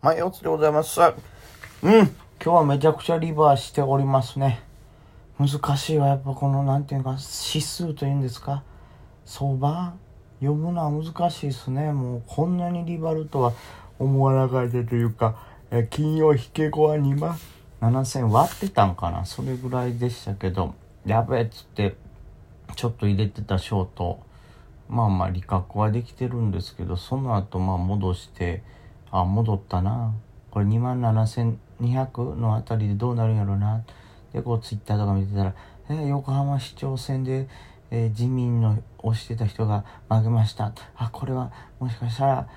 はい、おつでございます。うん。今日はめちゃくちゃリバーしておりますね。難しいわ。やっぱこの、なんていうか、指数というんですか。相場読むのは難しいですね。もうこんなにリバルとは思わなかったというか、え金曜引け後は2万7000割ってたんかな。それぐらいでしたけど、やべえっつって、ちょっと入れてたショート、まあまあ利確はできてるんですけど、その後まあ戻して、あ戻ったな。これ2万7200のあたりでどうなるんやろうな。でこうツイッターとか見てたら、えー、横浜市長選で、えー、自民の推してた人が負けました。あこれはもしかしたら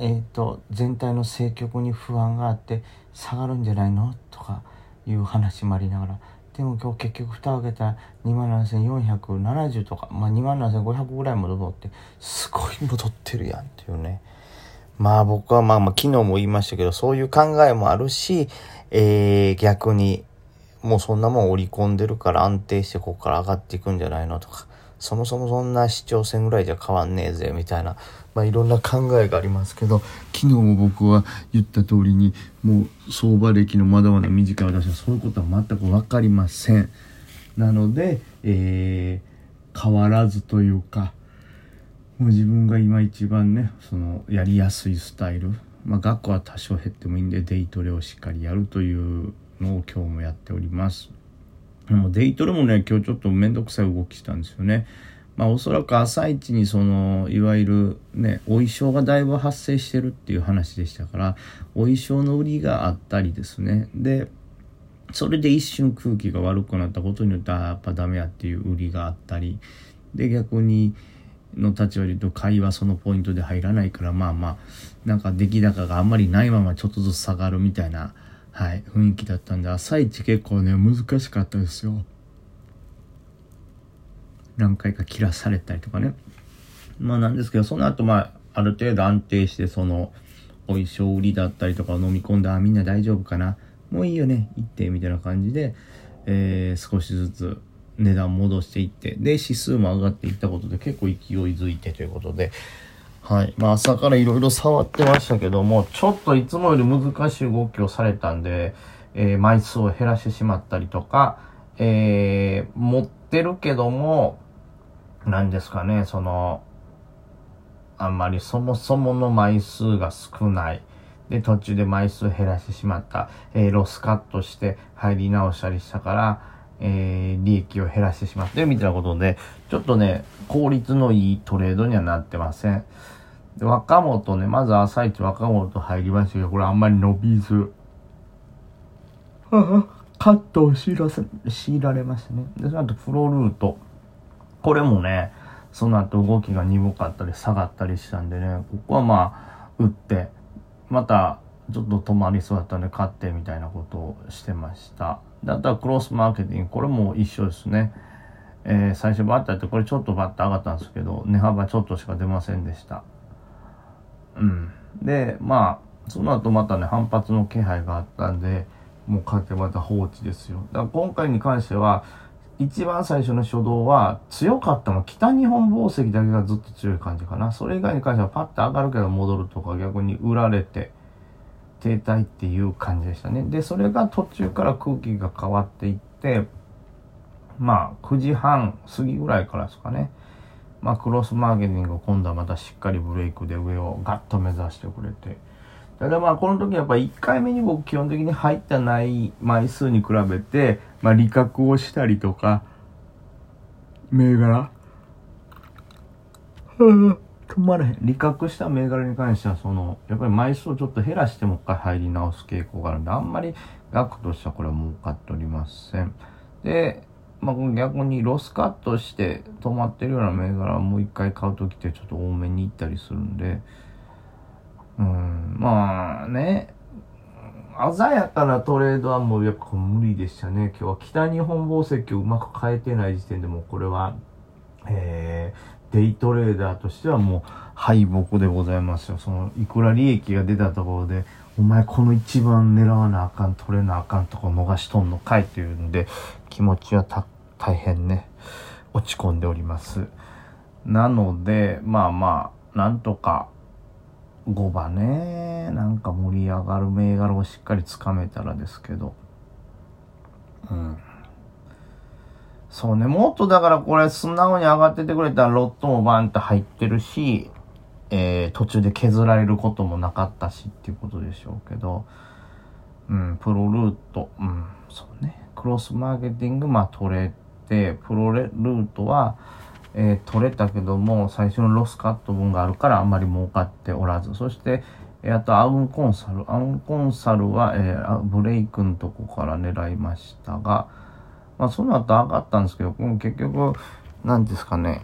えーと、全体の政局に不安があって下がるんじゃないの？とかいう話もありながら。でも今日結局蓋を開けたら2万7470とか、まあ、2万7500ぐらい戻ってすごい戻ってるやんっていうね。まあ僕はまあまあ昨日も言いましたけど、そういう考えもあるし、えー、逆に、もうそんなもん織り込んでるから安定してここから上がっていくんじゃないのとか、そもそもそんな市長選ぐらいじゃ変わんねえぜ、みたいな、まあいろんな考えがありますけど、昨日も僕は言った通りに、もう相場歴のまだまだ短い私はそういうことは全くわかりません。なので、えー、変わらずというか、もう自分が今一番ねそのやりやすいスタイル、まあ、学校は多少減ってもいいんでデイトレをしっかりやるというのを今日もやっております。もデイトレもね今日ちょっと面倒くさい動きしたんですよね。まあおそらく朝一にそのいわゆるねお衣装がだいぶ発生してるっていう話でしたからお衣装の売りがあったりですね。でそれで一瞬空気が悪くなったことによってやっぱダメやっていう売りがあったり。で逆にの立場で言うと買いはそのポイントで入らないからまあまあなんか出来高があんまりないままちょっとずつ下がるみたいな、はい、雰囲気だったんで朝一結構ね難しかったですよ。何回か切らされたりとかね。まあなんですけどその後まあある程度安定してそのお衣装売りだったりとかを飲み込んであみんな大丈夫かなもういいよね行ってみたいな感じで、えー、少しずつ値段戻していって、で、指数も上がっていったことで結構勢いづいてということで、はい。まあ朝からいろいろ触ってましたけども、ちょっといつもより難しい動きをされたんで、えー、枚数を減らしてしまったりとか、えー、持ってるけども、何ですかね、その、あんまりそもそもの枚数が少ない。で、途中で枚数減らしてしまった。えー、ロスカットして入り直したりしたから、えー、利益を減らしてしまってるみたいなことで、ちょっとね、効率のいいトレードにはなってません。で、若本ね、まず朝一若本入りましたけど、これあんまり伸びず、カットを強いらせ、強いられましたね。で、その後プロルート。これもね、その後動きが鈍かったり下がったりしたんでね、ここはまあ、打って、また、ちょっと止まりそうだったんで買ってみたいなことをしてました。であとはクロスマーケティングこれも一緒ですね、えー、最初バッターってこれちょっとバッター上がったんですけど値幅ちょっとしか出ませんでした。うん。でまあその後またね反発の気配があったんでもう買ってまた放置ですよ。だから今回に関しては一番最初の初動は強かったの北日本紡績だけがずっと強い感じかな。それ以外に関してはパッと上がるけど戻るとか逆に売られて停滞っていう感じでしたね。で、それが途中から空気が変わっていって、まあ、9時半過ぎぐらいからですかね。まあ、クロスマーケティング今度はまたしっかりブレイクで上をガッと目指してくれて。ただまあ、この時やっぱ1回目に僕基本的に入ってない枚数に比べて、まあ、利確をしたりとか、銘柄 止まれへん。利確した銘柄に関しては、その、やっぱり枚数をちょっと減らしてもう一回入り直す傾向があるんで、あんまり額としてはこれは儲かっておりません。で、まあ、逆にロスカットして止まってるような銘柄はもう一回買うときってちょっと多めに行ったりするんで、うん、まあね、鮮やかなトレードはもうやっぱ無理でしたね。今日は北日本宝石をうまく変えてない時点でもこれは、えー、デイトレーダーとしてはもう敗北でございますよ。その、いくら利益が出たところで、お前この一番狙わなあかん、取れなあかんとこ逃しとんのかいっていうんで、気持ちは大変ね、落ち込んでおります。なので、まあまあ、なんとか、5番ね、なんか盛り上がる銘柄をしっかりつかめたらですけど。うん。そうね、もっとだからこれ素直に上がっててくれたらロットもバンって入ってるし、えー、途中で削られることもなかったしっていうことでしょうけど、うん、プロルート、うん、そうね、クロスマーケティング、まあ取れて、プロルートは、えー、取れたけども、最初のロスカット分があるからあんまり儲かっておらず、そして、えー、あとアウンコンサル。アウンコンサルは、えー、ブレイクのとこから狙いましたが、まあその後上がったんですけど、結局、何ですかね、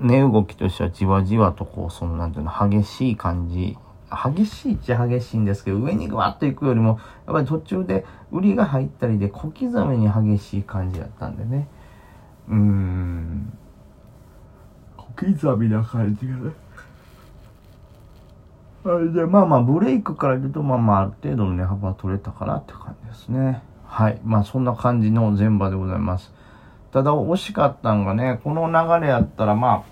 値動きとしてはじわじわとこう、そのなんていうの、激しい感じ。激しいっちゃ激しいんですけど、上にぐわっと行くよりも、やっぱり途中で売りが入ったりで小刻みに激しい感じだったんでね。うーん。小刻みな感じがね。あれで、まあまあ、ブレイクから言うと、まあまあ、ある程度の値幅は取れたかなって感じですね。はい。まあ、そんな感じの前場でございます。ただ、惜しかったんがね、この流れやったら、ま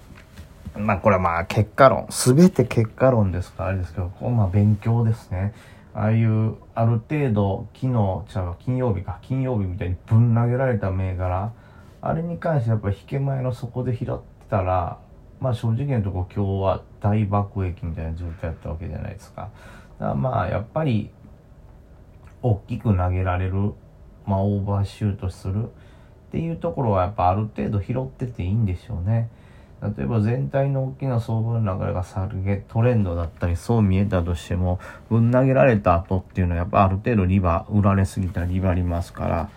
あ、まあ、これはまあ、結果論。すべて結果論ですから、あれですけど、こまあ、勉強ですね。ああいう、ある程度、昨日、ちゃう、金曜日か、金曜日みたいにぶん投げられた銘柄、あれに関してやっぱ引け前の底で拾ってたら、まあ正直なとこ今日は大爆撃みたいな状態やったわけじゃないですか。だからまあやっぱり大きく投げられる、まあオーバーシュートするっていうところはやっぱある程度拾ってていいんでしょうね。例えば全体の大きな相場の流れが下げトレンドだったりそう見えたとしてもぶん投げられた後っていうのはやっぱある程度リバー売られすぎたらリバりますから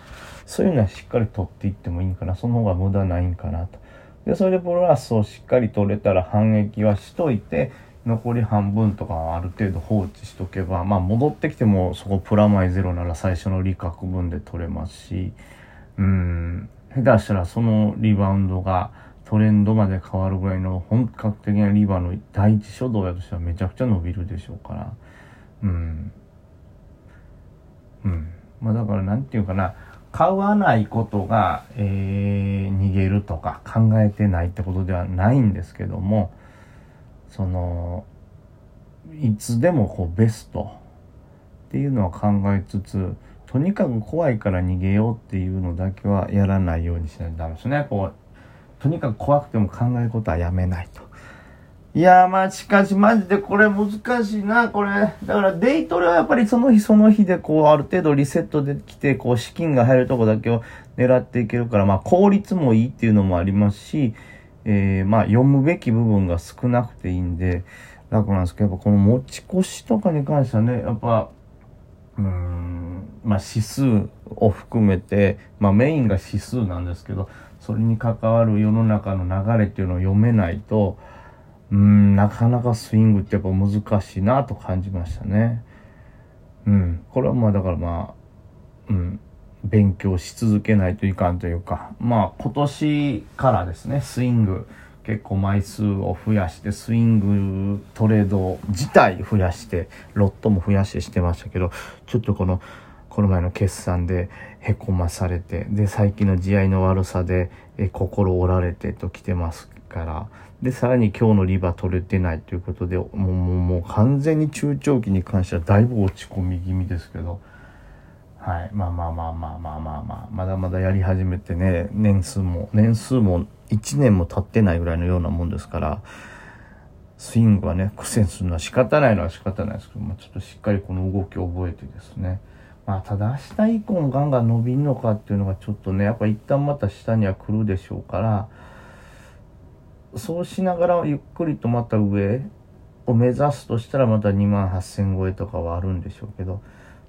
そういうのはしっかり取っていってもいいかなその方が無駄ないんかなとで、それでプロラスをしっかり取れたら反撃はしといて、残り半分とかある程度放置しとけば、まあ戻ってきてもそこプラマイゼロなら最初の利確分で取れますし、うん、下手したらそのリバウンドがトレンドまで変わるぐらいの本格的なリバの第一初動やとしてはめちゃくちゃ伸びるでしょうから、うん。うん。まあだからなんていうかな、買わないことが、えー、逃げるとか考えてないってことではないんですけどもそのいつでもこうベストっていうのは考えつつとにかく怖いから逃げようっていうのだけはやらないようにしないとダメですねこうとにかく怖くても考えることはやめないと。いやまあしかしマジでこれ難しいな、これ。だからデイトレはやっぱりその日その日でこうある程度リセットできて、こう資金が入るとこだけを狙っていけるから、まあ効率もいいっていうのもありますし、えー、まあ読むべき部分が少なくていいんで、楽なんですけど、やっぱこの持ち越しとかに関してはね、やっぱ、うん、まあ指数を含めて、まあメインが指数なんですけど、それに関わる世の中の流れっていうのを読めないと、うん、なかなかスイングってやっぱ難しいなと感じましたね。うん。これはまあだからまあ、うん、勉強し続けないといかんというか、まあ今年からですね、スイング結構枚数を増やして、スイングトレード自体増やして、ロットも増やしてしてましたけど、ちょっとこの、この前の決算でへこまされて、で、最近の地合の悪さでえ心折られてと来てますから、で、さらに今日のリバー取れてないということで、もう、もう完全に中長期に関してはだいぶ落ち込み気味ですけど、はい。まあまあまあまあまあまあまあ、まだまだやり始めてね、年数も、年数も1年も経ってないぐらいのようなもんですから、スイングはね、苦戦するのは仕方ないのは仕方ないですけど、まあ、ちょっとしっかりこの動きを覚えてですね。まあ、ただ明日以降もガンガン伸びんのかっていうのがちょっとね、やっぱ一旦また下には来るでしょうから、そうしながらゆっくりとまた上を目指すとしたらまた2万8000超えとかはあるんでしょうけど、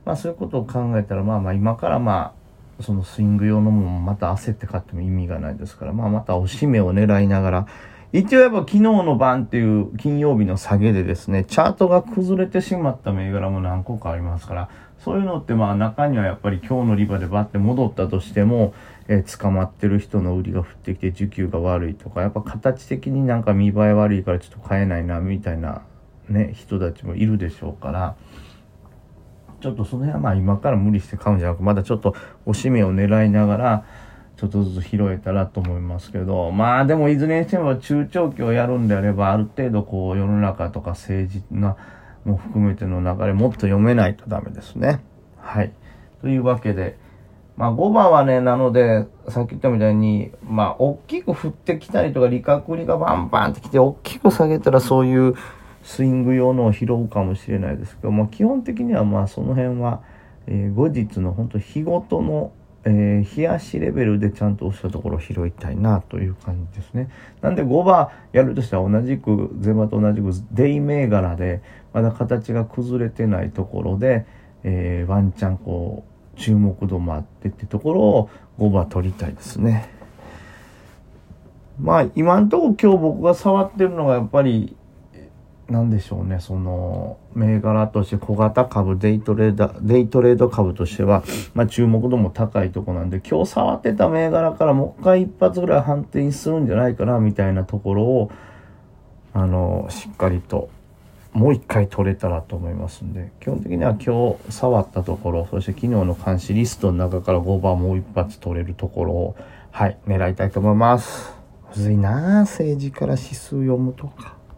まあそういうことを考えたらまあまあ今からまあそのスイング用のもまた焦って買っても意味がないですから、まあまたおしめを狙いながら、一応やっぱ昨日の晩っていう金曜日の下げでですね、チャートが崩れてしまった銘柄も何個かありますから、そういうのってまあ中にはやっぱり今日のリバでバッて戻ったとしても、えー、捕まってる人の売りが降ってきて需給が悪いとか、やっぱ形的になんか見栄え悪いからちょっと買えないな、みたいなね、人たちもいるでしょうから、ちょっとその辺はまあ今から無理して買うんじゃなく、まだちょっとおしめを狙いながら、ちょっとずつ拾えたらと思いますけど、まあでもいずれにしても中長期をやるんであれば、ある程度こう世の中とか政治なも含めての流れもっと読めないとダメですね。はい。というわけで、まあ5番はね、なので、さっき言ったみたいに、まあ大きく振ってきたりとか、利確利がバンバンってきて、大きく下げたらそういうスイング用のを拾うかもしれないですけど、まあ基本的にはまあその辺は、えー、後日の本当日ごとの、えー、冷やしレベルでちゃんと押したところを拾いたいなという感じですね。なんで5番やるとしたら同じく、前場と同じくデイ銘柄で、まだ形が崩れてないところで、えー、ワンチャンこう、注目度もあってってところを5番取りたいですね。まあ今んとこ今日僕が触ってるのがやっぱりなんでしょうね、その、銘柄として小型株、デイトレーダー、デイトレード株としては、まあ注目度も高いとこなんで、今日触ってた銘柄からもう一回一発ぐらい判定するんじゃないかな、みたいなところを、あの、しっかりと、もう一回取れたらと思いますんで、基本的には今日触ったところ、そして昨日の監視リストの中から5番もう一発取れるところを、はい、狙いたいと思います。むずいな政治から指数読むとか。